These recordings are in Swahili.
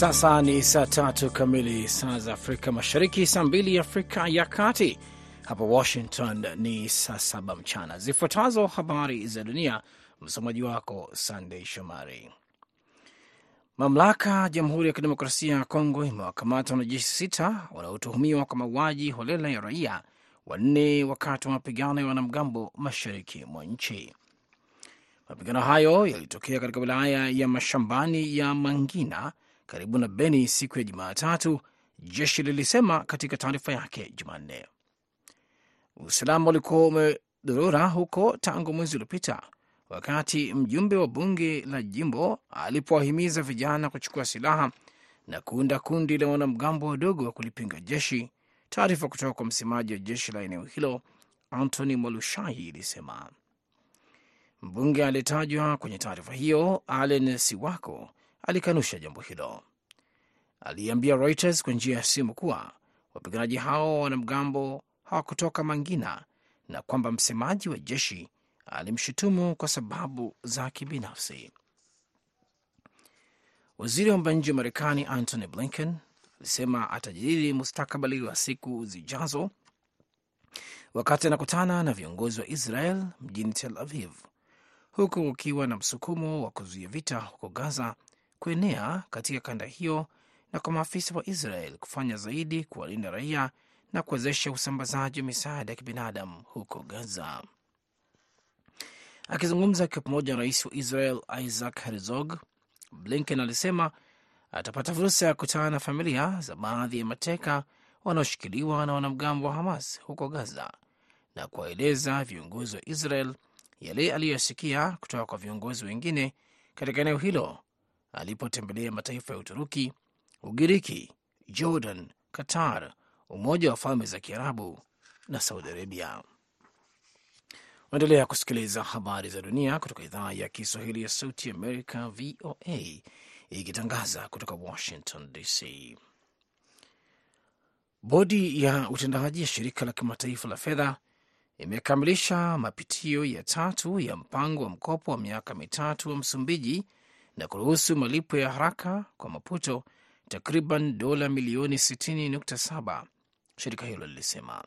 sasa ni saa tatu kamili saa za Afrika Mashariki, saa mbili Afrika ya Kati. Hapa Washington ni saa saba mchana. Zifuatazo habari za dunia, msomaji wako Sandei Shomari. Mamlaka ya Jamhuri ya Kidemokrasia ya Kongo imewakamata wanajeshi sita wanaotuhumiwa kwa mauaji holela ya raia wanne wakati wa mapigano ya wanamgambo mashariki mwa nchi. Mapigano hayo yalitokea katika wilaya ya mashambani ya Mangina karibu na Beni siku ya Jumatatu, jeshi lilisema katika taarifa yake Jumanne. Usalama ulikuwa umedorora huko tangu mwezi uliopita, wakati mjumbe wa bunge la jimbo alipowahimiza vijana kuchukua silaha na kuunda kundi la wanamgambo wadogo wa kulipinga jeshi. Taarifa kutoka kwa msemaji wa jeshi la eneo hilo Antony Mwalushai ilisema mbunge aliyetajwa kwenye taarifa hiyo Allen Siwako alikanusha jambo hilo. Aliambia Reuters kwa njia ya simu kuwa wapiganaji hao wa wanamgambo hawakutoka Mangina na kwamba msemaji wa jeshi alimshutumu kwa sababu za kibinafsi. Waziri wa mambo ya nje wa Marekani Antony Blinken alisema atajadili mustakabali wa siku zijazo wakati anakutana na viongozi wa Israel mjini Tel Aviv, huku kukiwa na msukumo wa kuzuia vita huko Gaza kuenea katika kanda hiyo na kwa maafisa wa Israel kufanya zaidi kuwalinda raia na kuwezesha usambazaji wa misaada ya kibinadamu huko Gaza. Akizungumza akiwa pamoja na rais wa Israel Isaac Herzog, Blinken alisema atapata fursa ya kukutana na familia za baadhi ya mateka wanaoshikiliwa na wanamgambo wa Hamas huko Gaza na kuwaeleza viongozi wa Israel yale aliyoyasikia kutoka kwa viongozi wengine katika eneo hilo alipotembelea mataifa ya Uturuki, Ugiriki, Jordan, Qatar, Umoja wa Falme za Kiarabu na Saudi Arabia. Waendelea kusikiliza habari za dunia kutoka idhaa ya Kiswahili ya Sauti Amerika, VOA, ikitangaza kutoka Washington DC. Bodi ya utendaji ya shirika la kimataifa la fedha imekamilisha mapitio ya tatu ya mpango wa mkopo wa miaka mitatu wa Msumbiji na kuruhusu malipo ya haraka kwa Maputo takriban dola milioni 60.7, shirika hilo lilisema.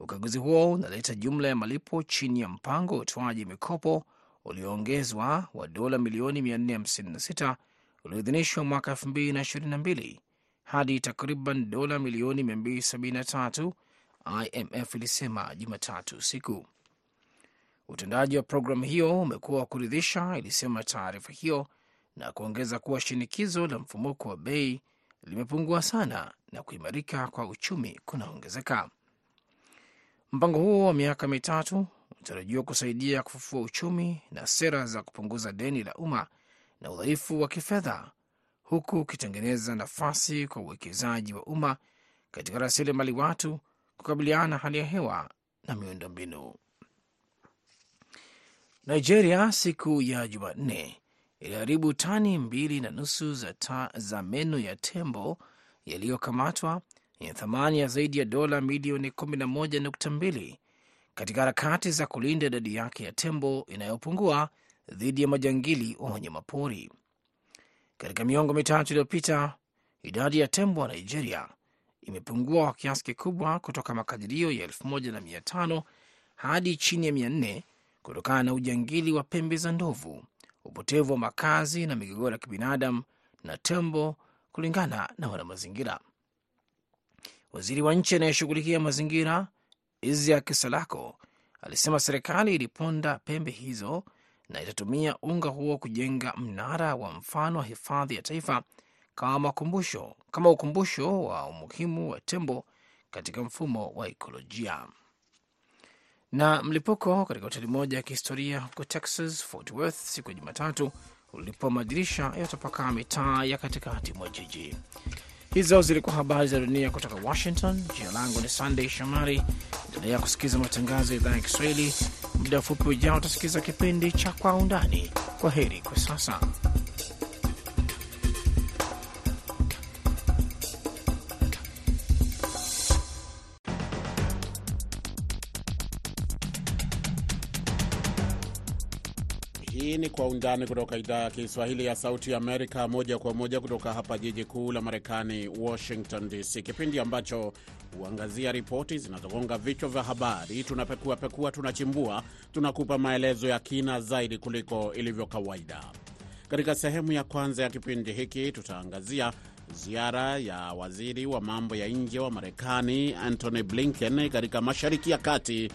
Ukaguzi huo unaleta jumla ya malipo chini ya mpango wa utoaji mikopo ulioongezwa wa dola milioni 456 ulioidhinishwa mwaka 2022 hadi takriban dola milioni 273, IMF ilisema Jumatatu usiku. Utendaji wa programu hiyo umekuwa wa kuridhisha, ilisema taarifa hiyo, na kuongeza kuwa shinikizo la mfumuko wa bei limepungua sana na kuimarika kwa uchumi kunaongezeka. Mpango huo wa miaka mitatu unatarajiwa kusaidia kufufua uchumi na sera za kupunguza deni la umma na udhaifu wa kifedha, huku ukitengeneza nafasi kwa uwekezaji wa umma katika rasilimali watu kukabiliana na hali ya hewa na miundombinu. Nigeria siku ya Jumanne iliharibu tani mbili na nusu za, za meno ya tembo yaliyokamatwa yenye thamani ya zaidi ya dola milioni 11.2 katika harakati za kulinda idadi yake ya tembo inayopungua dhidi ya majangili wa wanyamapori. Katika miongo mitatu iliyopita, idadi ya tembo wa Nigeria imepungua kwa kiasi kikubwa kutoka makadirio ya 1500 hadi chini ya 400 kutokana na ujangili wa pembe za ndovu, upotevu wa makazi na migogoro ya kibinadamu na tembo, kulingana na wanamazingira. Waziri wa nchi anayeshughulikia mazingira Isiaq Salako alisema serikali iliponda pembe hizo na itatumia unga huo kujenga mnara wa mfano wa hifadhi ya taifa kama makumbusho, kama ukumbusho wa umuhimu wa tembo katika mfumo wa ekolojia. Na mlipuko katika hoteli moja ya kihistoria huko Texas, Fort Worth, siku ya Jumatatu ulipoa madirisha yatapakaa mitaa ya katikati mwa jiji. Hizo zilikuwa habari za dunia kutoka Washington. Jina langu ni Sandey Shomari. Endelea kusikiliza matangazo ya idhaa ya Kiswahili. Muda mfupi ujao utasikiliza kipindi cha Kwa Undani. Kwa heri kwa sasa. Kwa Undani kutoka idhaa ya Kiswahili ya Sauti ya Amerika, moja kwa moja kutoka hapa jiji kuu la Marekani, Washington DC, kipindi ambacho huangazia ripoti zinazogonga vichwa vya habari. Tunapekuapekua, tunachimbua, tunakupa maelezo ya kina zaidi kuliko ilivyo kawaida. Katika sehemu ya kwanza ya kipindi hiki tutaangazia ziara ya waziri wa mambo ya nje wa Marekani Antony Blinken katika Mashariki ya Kati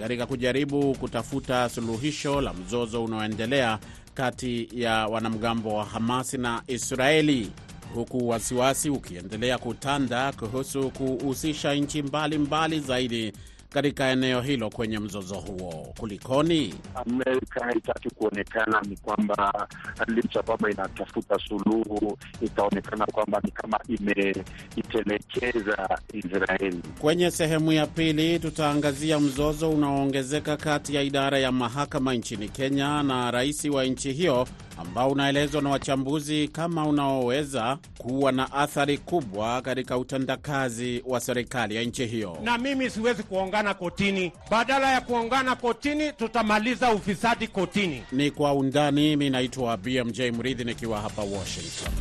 katika kujaribu kutafuta suluhisho la mzozo unaoendelea kati ya wanamgambo wa Hamasi na Israeli, huku wasiwasi ukiendelea kutanda kuhusu kuhusisha nchi mbalimbali zaidi katika eneo hilo kwenye mzozo huo. Kulikoni? Amerika haitaki kuonekana ni kwamba licha kwamba inatafuta suluhu, itaonekana kwamba ni kama imeitelekeza Israeli. Kwenye sehemu ya pili, tutaangazia mzozo unaoongezeka kati ya idara ya mahakama nchini Kenya na rais wa nchi hiyo ambao unaelezwa na wachambuzi kama unaoweza kuwa na athari kubwa katika utendakazi wa serikali ya nchi hiyo. Na mimi siwezi kuongana kotini. Badala ya kuongana kotini, tutamaliza ufisadi kotini. Ni Kwa Undani. Mi naitwa BMJ Mridhi nikiwa hapa Washington.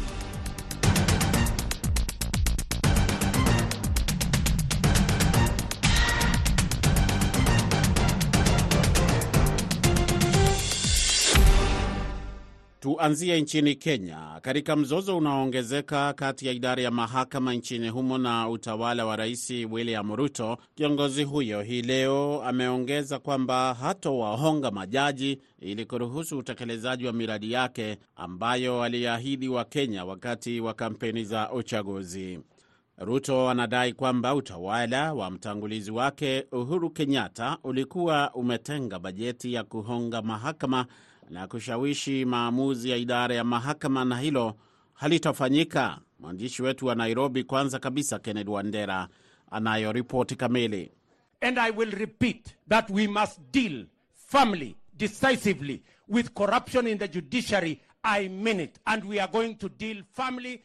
Tuanzie nchini Kenya, katika mzozo unaoongezeka kati ya idara ya mahakama nchini humo na utawala wa Rais William Ruto. Kiongozi huyo hii leo ameongeza kwamba hatowahonga majaji ili kuruhusu utekelezaji wa miradi yake ambayo aliahidi wa Kenya wakati wa kampeni za uchaguzi. Ruto anadai kwamba utawala wa mtangulizi wake Uhuru Kenyatta ulikuwa umetenga bajeti ya kuhonga mahakama na kushawishi maamuzi ya idara ya mahakama na hilo halitafanyika. Mwandishi wetu wa Nairobi, kwanza kabisa, Kennedy Wandera anayo ripoti kamili. And I will repeat that we must deal firmly, decisively with corruption in the judiciary. I mean it. And we are going to deal firmly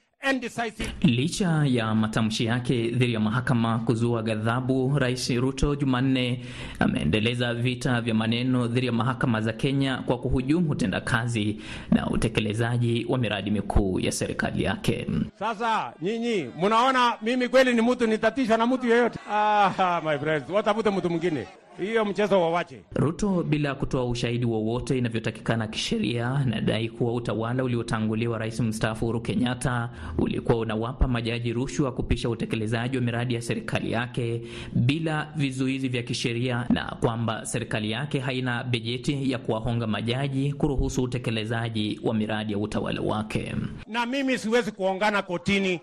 Licha ya matamshi yake dhidi ya mahakama kuzua ghadhabu, Rais Ruto Jumanne ameendeleza vita vya maneno dhidi ya mahakama za Kenya kwa kuhujumu utendakazi na utekelezaji wa miradi mikuu ya serikali yake. Sasa nyinyi mnaona mimi kweli ni mtu nitatishwa na mtu yeyote? Ah, my friends, watafute mtu mwingine hiyo mchezo wawache. Ruto bila kutoa ushahidi wowote inavyotakikana kisheria, nadai kuwa utawala uliotanguliwa rais mstaafu Uhuru Kenyatta ulikuwa unawapa majaji rushwa kupisha utekelezaji wa miradi ya serikali yake bila vizuizi vya kisheria, na kwamba serikali yake haina bajeti ya kuwahonga majaji kuruhusu utekelezaji wa miradi ya utawala wake. Na mimi siwezi kuongana kotini.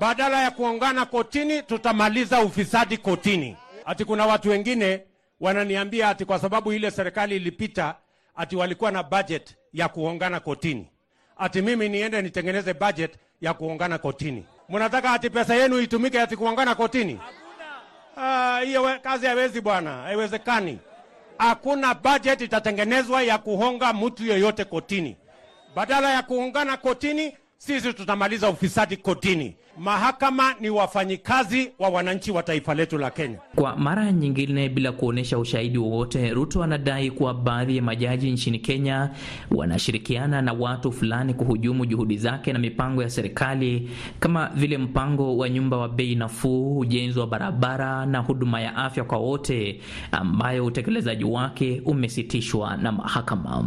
Badala ya kuongana kotini, tutamaliza ufisadi kotini. Ati kuna watu wengine wananiambia ati kwa sababu ile serikali ilipita ati walikuwa na budget ya kuongana kotini, ati mimi niende nitengeneze budget ya kuongana kotini. Mnataka ati pesa yenu itumike ati kuongana kotini? Hiyo ah, kazi haiwezi bwana, haiwezekani. Hakuna budget itatengenezwa ya kuhonga mtu yoyote kotini. Badala ya kuungana kotini, sisi tutamaliza ufisadi kotini. Mahakama ni wafanyikazi wa wananchi wa taifa letu la Kenya. Kwa mara nyingine, bila kuonyesha ushahidi wowote, Ruto anadai kuwa baadhi ya majaji nchini Kenya wanashirikiana na watu fulani kuhujumu juhudi zake na mipango ya serikali kama vile mpango wa nyumba wa bei nafuu, ujenzi wa barabara na huduma ya afya kwa wote, ambayo utekelezaji wake umesitishwa na mahakama.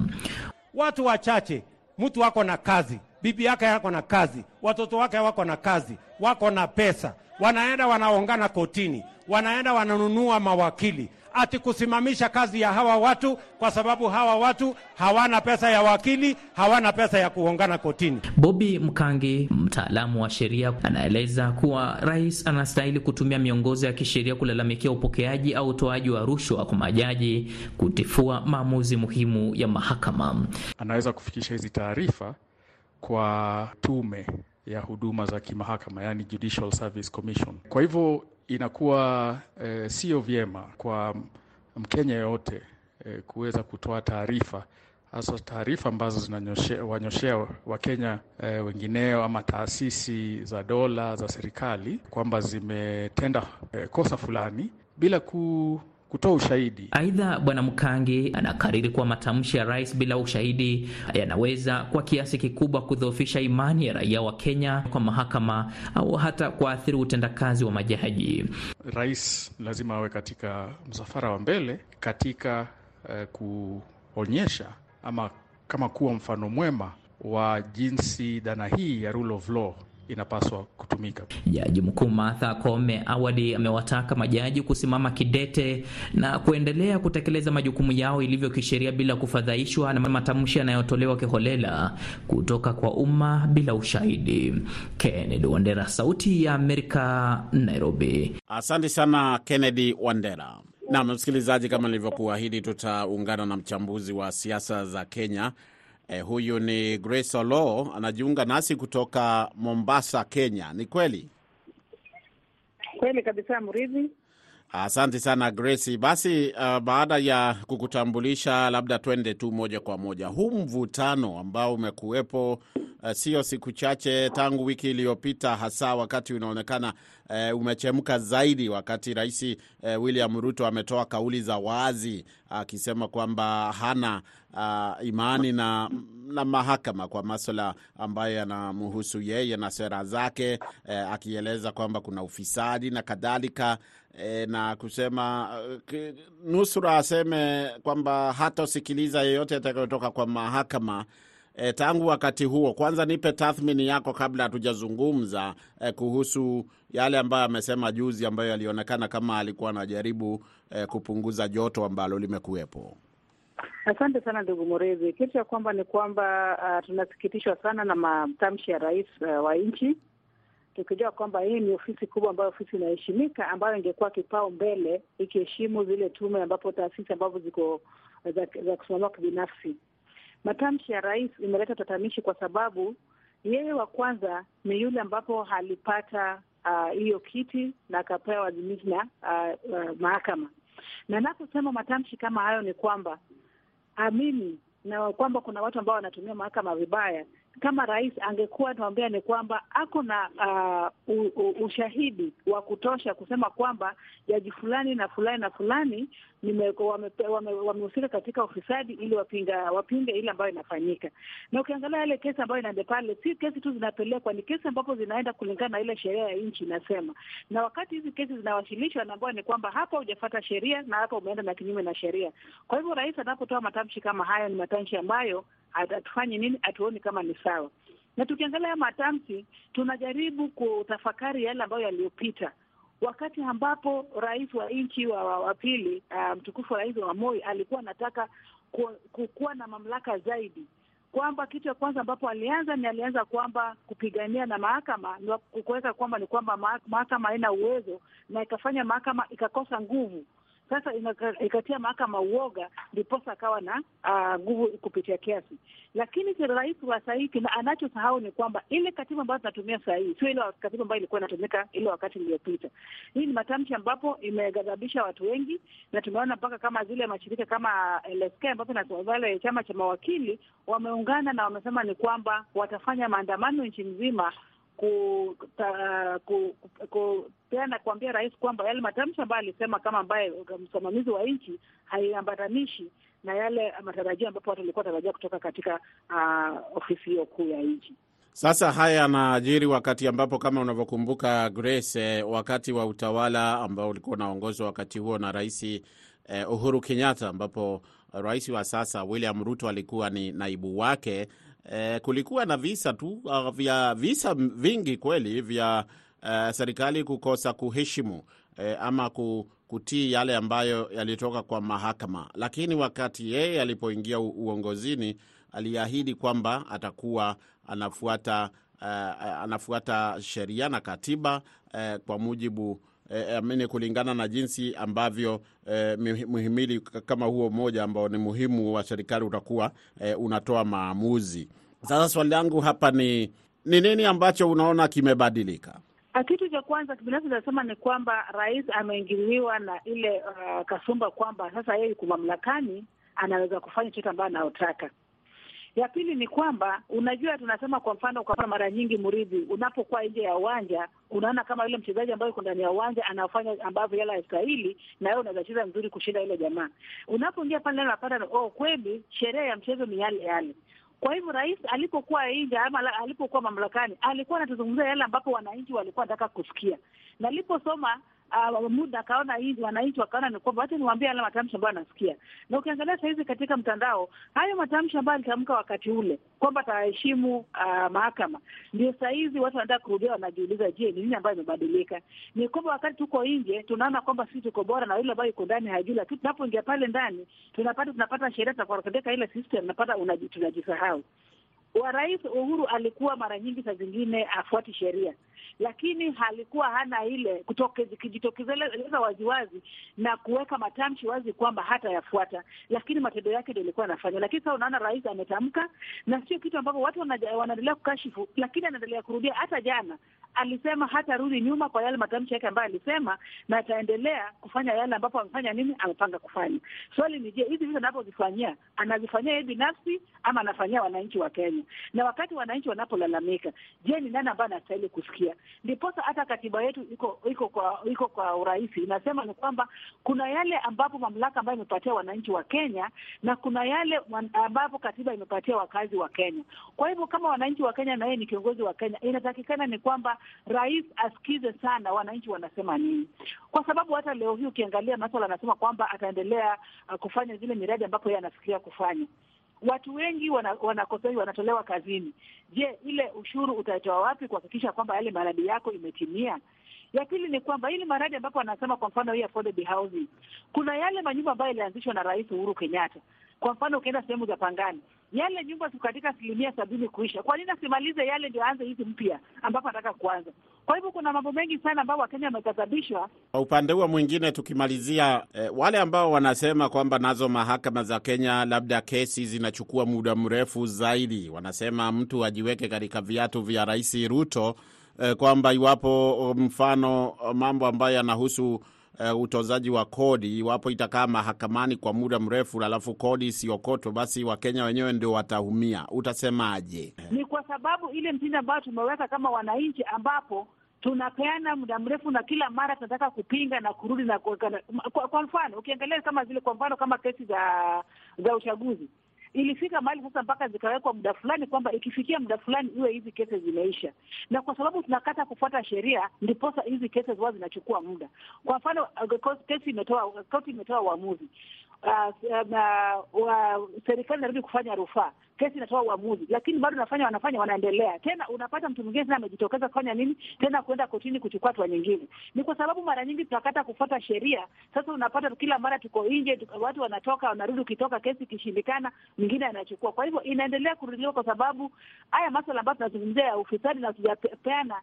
Watu wachache, mtu wako na kazi bibi yake yako na kazi, watoto wake wako na kazi, wako na pesa, wanaenda wanaongana kotini, wanaenda wananunua mawakili ati kusimamisha kazi ya hawa watu, kwa sababu hawa watu hawana pesa ya wakili, hawana pesa ya kuongana kotini. Bobi Mkangi, mtaalamu wa sheria, anaeleza kuwa rais anastahili kutumia miongozo ya kisheria kulalamikia upokeaji au utoaji wa rushwa kwa majaji kutifua maamuzi muhimu ya mahakama. Anaweza kufikisha hizi taarifa kwa tume ya huduma za kimahakama, yani Judicial Service Commission. Kwa hivyo inakuwa e, sio vyema kwa Mkenya yoyote e, kuweza kutoa taarifa hasa taarifa ambazo zinawanyoshea Wakenya e, wengineo ama taasisi za dola za serikali kwamba zimetenda e, kosa fulani bila ku kutoa ushahidi. Aidha, Bwana Mkangi anakariri kuwa matamshi ya rais bila ushahidi yanaweza kwa kiasi kikubwa kudhoofisha imani ya raia wa Kenya kwa mahakama au hata kuathiri utendakazi wa majaji. Rais lazima awe katika msafara wa mbele katika eh, kuonyesha ama kama kuwa mfano mwema wa jinsi dhana hii ya rule of law inapaswa kutumika. Jaji mkuu Martha Koome awali amewataka majaji kusimama kidete na kuendelea kutekeleza majukumu yao ilivyo kisheria bila kufadhaishwa na matamshi yanayotolewa kiholela kutoka kwa umma bila ushahidi. Kennedy Wandera, Sauti ya Amerika, Nairobi. Asante sana Kennedy Wandera. Nam msikilizaji, kama nilivyokuahidi, tutaungana na mchambuzi wa siasa za Kenya. Eh, huyu ni Grace Olo anajiunga nasi kutoka Mombasa, Kenya. Ni kweli? Kweli kabisa, Mridhi. Asante sana Grace. Basi uh, baada ya kukutambulisha, labda twende tu moja kwa moja huu mvutano ambao umekuwepo sio siku chache tangu wiki iliyopita, hasa wakati unaonekana uh, umechemka zaidi, wakati Rais uh, William Ruto ametoa kauli za wazi akisema uh, kwamba hana uh, imani na, na mahakama kwa maswala ambayo yanamhusu yeye na sera zake uh, akieleza kwamba kuna ufisadi na kadhalika na kusema nusura aseme kwamba hatasikiliza yeyote atakayotoka kwa mahakama. E, tangu wakati huo, kwanza nipe tathmini yako kabla hatujazungumza e, kuhusu yale ambayo amesema juzi, ambayo yalionekana kama alikuwa anajaribu e, kupunguza joto ambalo limekuwepo. Asante sana ndugu Morezi. Kitu cha kwamba ni kwamba uh, tunasikitishwa sana na matamshi ya rais uh, wa nchi tukijua kwamba hii ni ofisi kubwa ambayo ofisi inaheshimika ambayo ingekuwa kipao mbele ikiheshimu zile tume ambapo taasisi ambavyo ziko za, za kusimamia kibinafsi. Matamshi ya rais imeleta tatanishi kwa sababu yeye wa kwanza ni yule ambapo alipata hiyo uh, kiti na akapewa wadhimini na uh, uh, mahakama. Na naposema matamshi kama hayo ni kwamba amini na kwamba kuna watu ambao wanatumia mahakama vibaya. Kama rais angekuwa tuambia ni kwamba ako na uh, ushahidi wa kutosha kusema kwamba jaji fulani na fulani na fulani wamehusika wame, wame katika ufisadi ili wapinga wapinge ile ambayo inafanyika. Na ukiangalia yale kesi ambayo inaenda pale, si kesi tu zinapelekwa, ni kesi ambapo zinaenda kulingana na ile sheria ya nchi inasema. Na wakati hizi kesi zinawasilishwa, naambiwa ni kwamba hapa hujafata sheria na hapa umeenda na kinyume na sheria. Kwa hivyo rais anapotoa matamshi kama hayo, ni matamshi ambayo hatufanyi nini, hatuoni kama ni sawa. Na tukiangalia matamshi, tunajaribu kutafakari yale ambayo yaliyopita wakati ambapo rais wa nchi wa, wa pili mtukufu um, rais wa Moi alikuwa anataka ku, kuwa na mamlaka zaidi, kwamba kitu ya kwanza ambapo alianza ni alianza kwamba kupigania na mahakama kuweka kwamba ni kwamba mahakama haina uwezo na ikafanya mahakama ikakosa nguvu. Sasa ikatia mahakama uoga, ndiposa akawa na nguvu uh, kupitia kiasi. Lakini rais wa sahii anachosahau ni kwamba ile katiba ambayo tunatumia sahii sio ile katiba ambayo ilikuwa inatumika ile wakati iliyopita. Hii ni matamshi ambapo imeghadhabisha watu wengi, na tumeona mpaka kama zile mashirika kama LSK ambapo na wale chama cha mawakili wameungana na wamesema ni kwamba watafanya maandamano nchi nzima kupeana ku, ku, kuambia rais kwamba yale matamshi ambayo alisema kama ambaye msimamizi wa nchi haiambatanishi na yale matarajio ambapo watu walikuwa tarajia kutoka katika uh, ofisi hiyo kuu ya nchi. Sasa haya yanaajiri wakati ambapo kama unavyokumbuka Grace, wakati wa utawala ambao ulikuwa unaongozwa wakati huo na rais eh, Uhuru Kenyatta, ambapo rais wa sasa William Ruto alikuwa ni naibu wake. Eh, kulikuwa na visa tu uh, vya visa vingi kweli vya uh, serikali kukosa kuheshimu eh, ama kutii yale ambayo yalitoka kwa mahakama, lakini wakati yeye alipoingia uongozini aliahidi kwamba atakuwa anafuata uh, anafuata sheria na katiba uh, kwa mujibu E, amini kulingana na jinsi ambavyo eh, mhimili kama huo mmoja ambao ni muhimu wa serikali utakuwa eh, unatoa maamuzi. Sasa swali langu hapa ni ni nini ambacho unaona kimebadilika? Kitu cha kwanza binafsi nasema ni kwamba rais ameingiliwa na ile uh, kasumba kwamba sasa yeye yuko mamlakani, anaweza kufanya chochote ambayo anayotaka. Ya pili ni kwamba unajua, tunasema kwa mfano, kwa mara nyingi mridhi, unapokuwa nje ya uwanja unaona kama yule mchezaji ambaye yuko ndani ya uwanja anafanya ambavyo yala yastahili, na wewe unaweza cheza mzuri kushinda yule jamaa. Unapoingia pale unapata oh, kweli sherehe ya mchezo ni yale yale. Kwa hivyo rais alipokuwa nje ama alipokuwa mamlakani alikuwa anatuzungumzia yale ambapo wananchi walikuwa wanataka kusikia, na aliposoma Uh, muda akaona hivi wananchi wakaona ni kwamba wacha niwaambie yale matamshi ambayo anasikia. Na ukiangalia sahizi katika mtandao, hayo matamshi ambayo alitamka wakati ule kwamba ataheshimu uh, mahakama, ndio sahizi watu wanataka kurudia, wanajiuliza, je, ni nini ambayo imebadilika? Ni kwamba wakati tuko nje tunaona kwamba sisi tuko bora na yule ambayo iko ndani hajui, lakini tunapoingia pale ndani tunapata tunapata sheria katika ile system, napata tunajisahau. Wa Rais Uhuru alikuwa mara nyingi saa zingine afuati sheria lakini halikuwa hana ile kujitokeleza waziwazi na kuweka matamshi wazi kwamba hata yafuata, lakini matendo yake ndio ilikuwa anafanya. Lakini sasa unaona rais ametamka, na sio kitu ambavyo watu wanaendelea kukashifu, lakini anaendelea kurudia. Hata jana alisema hatarudi nyuma kwa yale matamshi yake ambayo alisema, na ataendelea kufanya yale ambapo amefanya nini, amepanga kufanya. Swali ni je, hizi vitu anapozifanyia anazifanyia yeye binafsi ama anafanyia wananchi wa Kenya? Na wakati wananchi wanapolalamika, je, ni nani ambaye anastahili kusikia? Ndiposa hata katiba yetu iko iko kwa iko kwa urahisi inasema ni kwamba kuna yale ambapo mamlaka ambayo imepatia wananchi wa Kenya na kuna yale ambapo katiba imepatia wakazi wa Kenya. Kwa hivyo kama wananchi wa Kenya na yeye ni kiongozi wa Kenya, inatakikana ni kwamba rais asikize sana wananchi wanasema nini, kwa sababu hata leo hii ukiangalia maswala anasema kwamba ataendelea uh, kufanya zile miradi ambapo yeye anafikiria kufanya watu wengi wanakosei wana wanatolewa kazini. Je, ile ushuru utaitoa wapi kuhakikisha kwamba yale maradi yako imetimia? Ya pili ni kwamba ili maradi ambapo anasema kwa mfano hii affordable housing, kuna yale manyumba ambayo ilianzishwa na Rais Uhuru Kenyatta. Kwa mfano ukienda sehemu za Pangani, yale nyumba ziko katika asilimia sabini kuisha. Kwa nini asimalize yale ndio aanze hizi mpya ambapo anataka kuanza? Kwa hivyo kuna mambo mengi sana ambayo Wakenya wamekadhabishwa. Kwa upande huo mwingine, tukimalizia eh, wale ambao wanasema kwamba nazo mahakama za Kenya labda kesi zinachukua muda mrefu zaidi, wanasema mtu ajiweke katika viatu vya Rais Ruto eh, kwamba iwapo mfano mambo ambayo yanahusu Uh, utozaji wa kodi iwapo itakaa mahakamani kwa muda mrefu, alafu kodi isiokotwe, basi Wakenya wenyewe ndio wataumia. Utasemaje? Ni kwa sababu ile mtindo ambayo tumeweka kama wananchi, ambapo tunapeana muda mrefu na kila mara tunataka kupinga na kurudi na. Kwa, kwa mfano ukiangalia kama zile, kwa mfano kama kesi za za uchaguzi ilifika mahali sasa mpaka zikawekwa muda fulani kwamba ikifikia muda fulani iwe hizi kesi zimeisha, na kwa sababu tunakata kufuata sheria, ndiposa hizi kesi huwa zinachukua muda. Kwa mfano kesi imetoa, koti imetoa uamuzi uh, uh, serikali inarudi kufanya rufaa, kesi inatoa uamuzi, lakini bado nafanya wanafanya wanaendelea tena. Unapata mtu mwingine tena amejitokeza kufanya nini tena, kuenda kotini kuchukua hatua nyingine. Ni kwa sababu mara nyingi tunakata kufuata sheria. Sasa unapata kila mara tuko nje, watu wanatoka wanarudi, ukitoka kesi ikishindikana, mwingine anachukua. Kwa hivyo inaendelea kurudiliwa, kwa sababu haya maswala ambayo tunazungumzia ya ufisadi na tujapeana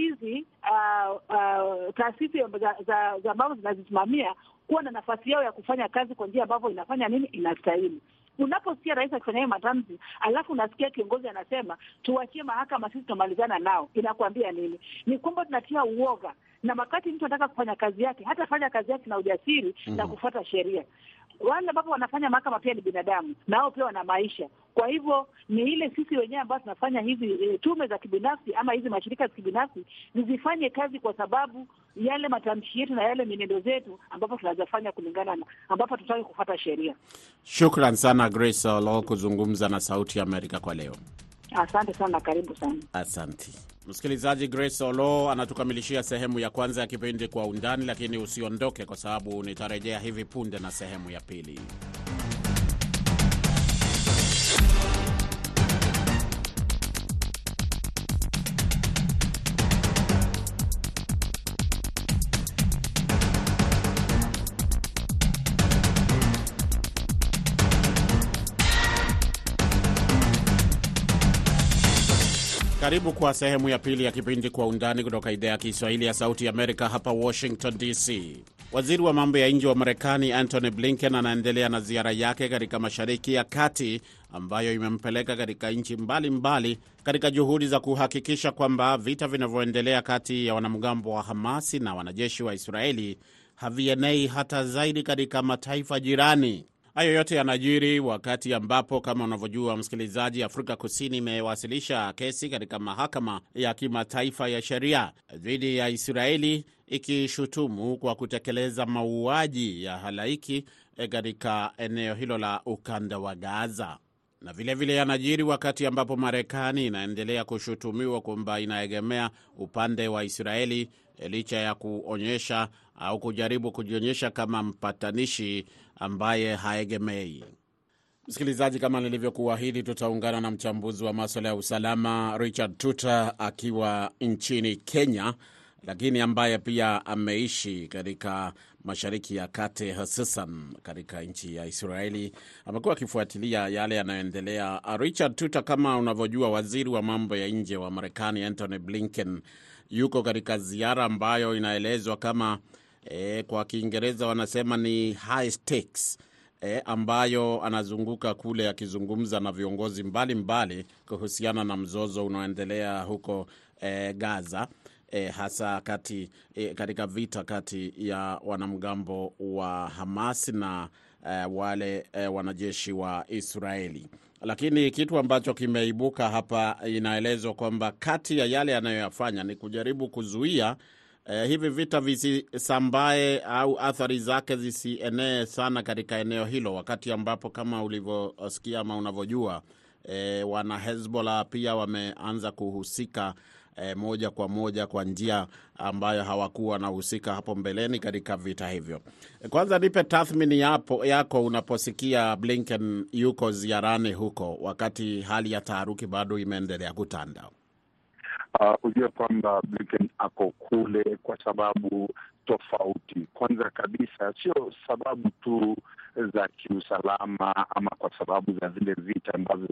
hizi uh, uh, taasisi za ambazo zinazisimamia kuwa na nafasi yao ya kufanya kazi kwa njia ambavyo inafanya nini inastahili. Unaposikia rais akifanya hiyo matamshi, alafu unasikia kiongozi anasema tuwachie mahakama, sisi tunamalizana nao, inakuambia nini? Ni kwamba tunatia uoga, na wakati mtu anataka kufanya kazi yake hatafanya kazi yake na ujasiri mm -hmm. na kufuata sheria. Wale ambapo wanafanya mahakama pia ni binadamu, nao pia wana maisha. Kwa hivyo ni ile sisi wenyewe ambao tunafanya hizi e, tume za kibinafsi ama hizi mashirika za kibinafsi zizifanye kazi, kwa sababu yale matamshi yetu na yale mienendo zetu ambapo tunazofanya kulingana na ambapo tutaki kufuata sheria. Shukran sana Grace Olo kuzungumza na Sauti ya Amerika kwa leo. Asante sana, karibu sana. Asante msikilizaji. Grace Olo anatukamilishia sehemu ya kwanza ya kipindi Kwa Undani, lakini usiondoke, kwa sababu nitarejea hivi punde na sehemu ya pili. Karibu kwa sehemu ya pili ya kipindi Kwa Undani kutoka idhaa ya Kiswahili ya Sauti Amerika, hapa Washington DC. Waziri wa mambo ya nje wa Marekani Antony Blinken anaendelea na ziara yake katika Mashariki ya Kati ambayo imempeleka katika nchi mbalimbali katika juhudi za kuhakikisha kwamba vita vinavyoendelea kati ya wanamgambo wa Hamasi na wanajeshi wa Israeli havienei hata zaidi katika mataifa jirani. Hayo yote yanajiri wakati ambapo kama unavyojua msikilizaji, Afrika Kusini imewasilisha kesi katika mahakama ya kimataifa ya sheria dhidi ya Israeli ikishutumu kwa kutekeleza mauaji ya halaiki katika eneo hilo la ukanda wa Gaza. Na vilevile yanajiri wakati ambapo Marekani inaendelea kushutumiwa kwamba inaegemea upande wa Israeli licha ya kuonyesha au kujaribu kujionyesha kama mpatanishi ambaye haegemei. Msikilizaji, kama nilivyokuahidi, tutaungana na mchambuzi wa maswala ya usalama Richard Tuta akiwa nchini Kenya, lakini ambaye pia ameishi katika Mashariki ya Kati, hususan katika nchi ya Israeli. Amekuwa akifuatilia yale yanayoendelea. Richard Tuta, kama unavyojua, waziri wa mambo ya nje wa Marekani Antony Blinken yuko katika ziara ambayo inaelezwa kama e, kwa Kiingereza wanasema ni high stakes e, ambayo anazunguka kule akizungumza na viongozi mbalimbali kuhusiana na mzozo unaoendelea huko e, Gaza. E, hasa kati e, katika vita kati ya wanamgambo wa Hamas na e, wale e, wanajeshi wa Israeli. Lakini kitu ambacho kimeibuka hapa, inaelezwa kwamba kati ya yale yanayoyafanya ni kujaribu kuzuia e, hivi vita visisambae au athari zake zisienee sana katika eneo hilo, wakati ambapo kama ulivyosikia ama unavyojua eh, wana Hezbollah pia wameanza kuhusika E, moja kwa moja kwa njia ambayo hawakuwa wanahusika hapo mbeleni katika vita hivyo. Kwanza nipe tathmini yapo, yako unaposikia Blinken yuko ziarani huko wakati hali ya taharuki bado imeendelea kutanda. Uh, ujue kwamba Blinken ako kule kwa sababu tofauti. Kwanza kabisa, sio sababu tu za kiusalama ama kwa sababu za zile vita ambavyo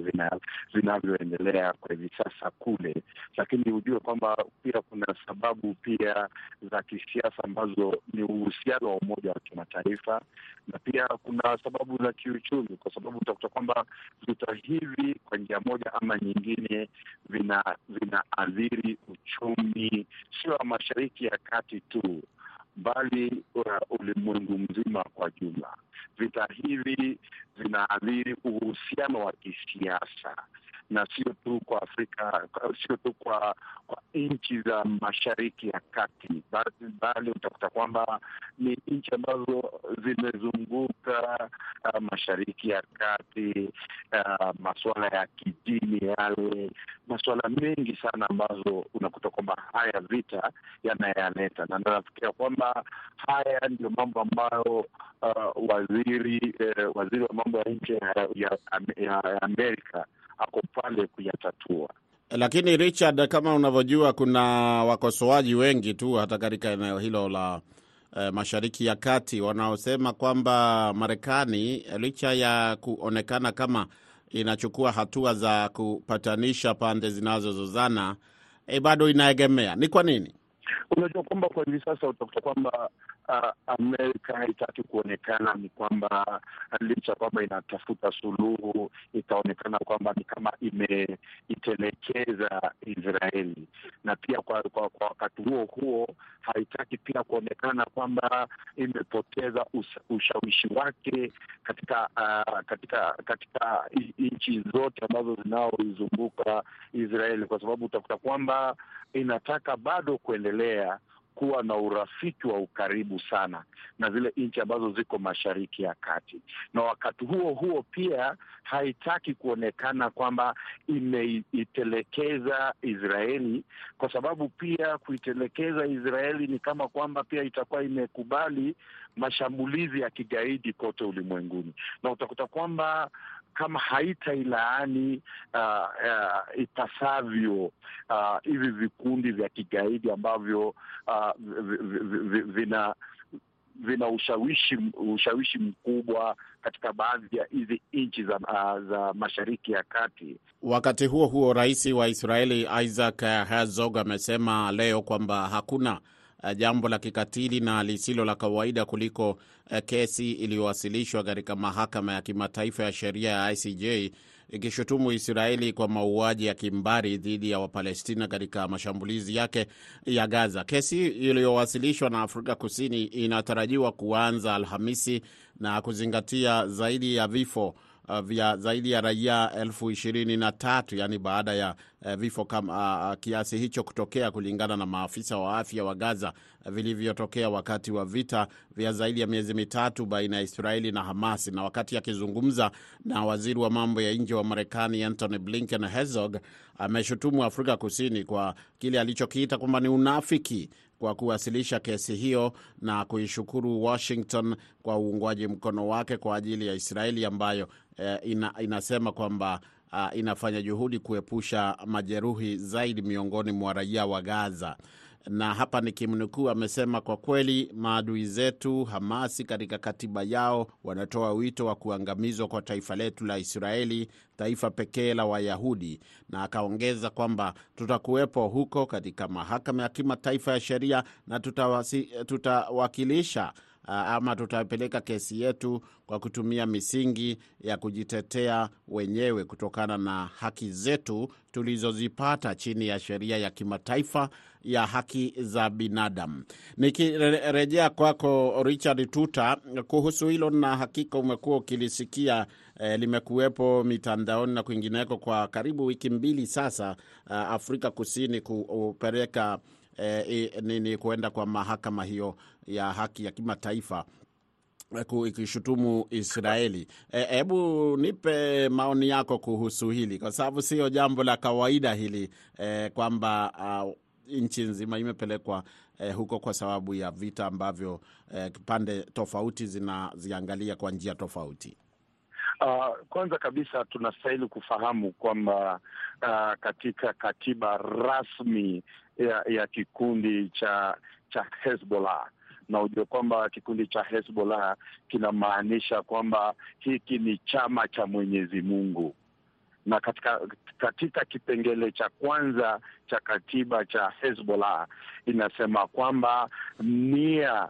vinavyoendelea kwa hivi sasa kule, lakini hujue kwamba pia kuna sababu pia za kisiasa ambazo ni uhusiano wa Umoja wa Kimataifa, na pia kuna sababu za kiuchumi, kwa sababu utakuta kwamba vita hivi kwa njia moja ama nyingine vina uchumi sio wa Mashariki ya Kati tu bali ulimwengu mzima kwa jumla. Vita hivi vinaathiri uhusiano wa kisiasa na sio tu kwa Afrika, sio tu kwa kwa nchi za Mashariki ya Kati, bali utakuta kwamba ni nchi ambazo zimezunguka uh, Mashariki ya Kati, uh, masuala ya kidini, yale masuala mengi sana ambazo unakuta kwamba haya vita yanayaleta, na nafikiria kwamba haya ndio mambo ambayo uh, waziri uh, waziri wa mambo ya nje ya, ya, ya Amerika ako pale kuyatatua. Lakini Richard, kama unavyojua, kuna wakosoaji wengi tu hata katika eneo hilo la eh, Mashariki ya Kati wanaosema kwamba Marekani licha ya kuonekana kama inachukua hatua za kupatanisha pande zinazozozana e, bado inaegemea. Ni kwa nini? Unajua kwamba kwa hivi sasa utakuta kwamba uh, Amerika haitaki kuonekana ni kwamba licha kwamba inatafuta suluhu, itaonekana kwamba ni kama imeitelekeza Israeli, na pia kwa, kwa, kwa wakati huo huo haitaki pia kuonekana kwamba imepoteza ushawishi wake katika uh, katika katika nchi zote ambazo zinaoizunguka Israeli, kwa sababu utakuta kwamba inataka bado kuendelea kuwa na urafiki wa ukaribu sana na zile nchi ambazo ziko Mashariki ya Kati, na wakati huo huo pia haitaki kuonekana kwamba imeitelekeza Israeli, kwa sababu pia kuitelekeza Israeli ni kama kwamba pia itakuwa imekubali mashambulizi ya kigaidi kote ulimwenguni, na utakuta kwamba kama haitailaani uh, uh, ipasavyo hivi uh, vikundi vya kigaidi ambavyo uh, vina vina ushawishi ushawishi mkubwa katika baadhi ya hizi nchi za, uh, za Mashariki ya Kati. Wakati huo huo, rais wa Israeli Isaac Herzog amesema leo kwamba hakuna jambo la kikatili na lisilo la kawaida kuliko uh, kesi iliyowasilishwa katika mahakama ya kimataifa ya sheria ya ICJ ikishutumu Israeli kwa mauaji ya kimbari dhidi ya Wapalestina katika mashambulizi yake ya Gaza. Kesi iliyowasilishwa na Afrika Kusini inatarajiwa kuanza Alhamisi na kuzingatia zaidi ya vifo uh, vya zaidi ya raia elfu ishirini na tatu yani baada ya uh, vifo kama uh, kiasi hicho kutokea kulingana na maafisa wa afya wa Gaza vilivyotokea wakati wa vita vya zaidi ya miezi mitatu baina ya Israeli na Hamas. Na wakati akizungumza na waziri wa mambo ya nje wa Marekani Antony Blinken, Herzog ameshutumu Afrika Kusini kwa kile alichokiita kwamba ni unafiki kwa kuwasilisha kesi hiyo na kuishukuru Washington kwa uungwaji mkono wake kwa ajili ya Israeli ambayo eh, ina, inasema kwamba uh, inafanya juhudi kuepusha majeruhi zaidi miongoni mwa raia wa Gaza na hapa nikimnukuu, amesema kwa kweli maadui zetu Hamasi katika katiba yao wanatoa wito wa kuangamizwa kwa taifa letu la Israeli, taifa pekee la Wayahudi, na akaongeza kwamba tutakuwepo huko katika mahakama ya kimataifa ya sheria na tutawakilisha ama tutapeleka kesi yetu kwa kutumia misingi ya kujitetea wenyewe kutokana na haki zetu tulizozipata chini ya sheria ya kimataifa ya haki za binadamu. Nikirejea kwako Richard Tuta kuhusu hilo, na hakika umekuwa ukilisikia eh, limekuwepo mitandaoni na kwingineko kwa karibu wiki mbili sasa, uh, Afrika Kusini kupeleka eh, nini kuenda kwa mahakama hiyo ya haki ya kimataifa ikishutumu Israeli. Hebu e, nipe maoni yako kuhusu hili, kwa sababu sio jambo la kawaida hili e, kwamba uh, nchi nzima imepelekwa eh, huko kwa sababu ya vita ambavyo eh, pande tofauti zinaziangalia kwa njia tofauti. Uh, kwanza kabisa tunastahili kufahamu kwamba uh, katika katiba rasmi ya, ya kikundi cha cha Hezbollah na ujue kwamba kikundi cha Hezbollah kinamaanisha kwamba hiki ni chama cha Mwenyezi Mungu na katika katika kipengele cha kwanza cha katiba cha Hezbollah inasema kwamba nia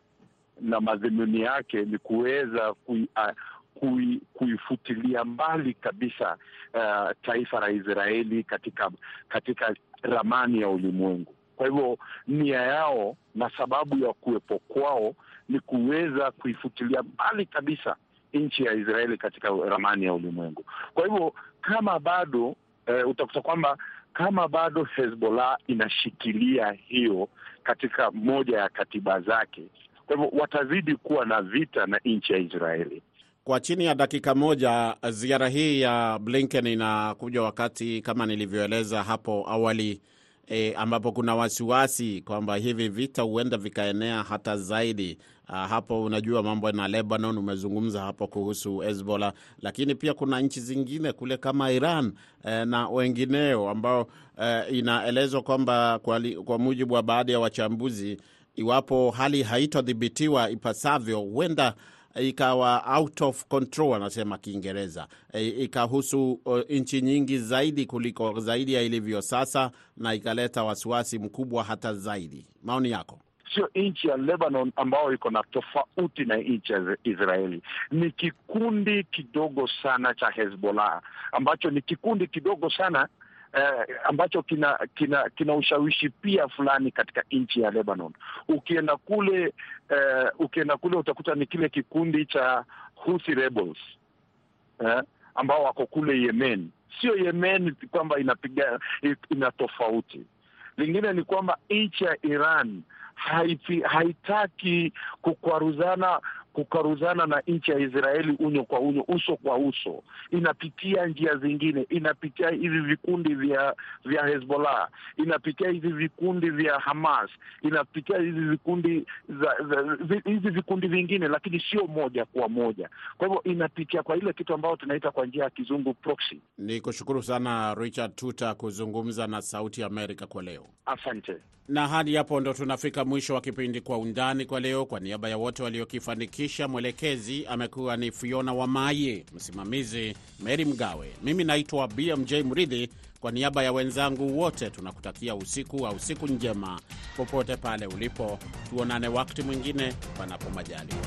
na madhumuni yake ni kuweza kui, uh, kui, kuifutilia mbali kabisa uh, taifa la Israeli katika katika ramani ya ulimwengu. Kwa hivyo nia yao na sababu ya kuwepo kwao ni kuweza kuifutilia mbali kabisa nchi ya Israeli katika ramani ya ulimwengu. Kwa hivyo kama bado e, utakuta kwamba kama bado Hezbollah inashikilia hiyo katika moja ya katiba zake, kwa hivyo watazidi kuwa na vita na nchi ya Israeli. Kwa chini ya dakika moja, ziara hii ya Blinken inakuja wakati kama nilivyoeleza hapo awali E, ambapo kuna wasiwasi kwamba hivi vita huenda vikaenea hata zaidi. Uh, hapo unajua mambo na Lebanon, umezungumza hapo kuhusu Hezbollah, lakini pia kuna nchi zingine kule kama Iran eh, na wengineo ambao eh, inaelezwa kwamba kwa, kwa mujibu wa baadhi ya wachambuzi, iwapo hali haitodhibitiwa ipasavyo huenda ikawa out of control, anasema Kiingereza, e, ikahusu nchi nyingi zaidi kuliko zaidi ya ilivyo sasa, na ikaleta wasiwasi mkubwa hata zaidi. Maoni yako? Sio nchi ya Lebanon ambayo iko na tofauti na nchi ya Israeli. Ni kikundi kidogo sana cha Hezbollah ambacho ni kikundi kidogo sana Eh, ambacho kina kina kina ushawishi pia fulani katika nchi ya Lebanon. Ukienda kule eh, ukienda kule utakuta ni kile kikundi cha Houthi rebels eh, ambao wako kule Yemen. Sio Yemen kwamba inapiga ina tofauti. Lingine ni kwamba nchi ya Iran haiti, haitaki kukwaruzana kukwaruzana na nchi ya Israeli unyo kwa unyo, uso kwa uso. Inapitia njia zingine, inapitia hivi vikundi vya vya Hezbollah, inapitia hivi vikundi vya Hamas, inapitia hivi vikundi za, za, hivi vikundi vingine, lakini sio moja kwa moja. Kwa hivyo inapitia kwa ile kitu ambayo tunaita kwa njia ya kizungu proxy. Ni kushukuru sana Richard Tuta kuzungumza na Sauti Amerika kwa leo, asante. Na hadi hapo ndo tunafika mwisho wa kipindi Kwa Undani kwa leo. Kwa niaba ya wote waliokifanikisha, mwelekezi amekuwa ni Fiona Wamaye, msimamizi Meri Mgawe, mimi naitwa BMJ Mridhi. Kwa niaba ya wenzangu wote tunakutakia usiku au siku njema popote pale ulipo. Tuonane wakati mwingine, panapo majaliwa.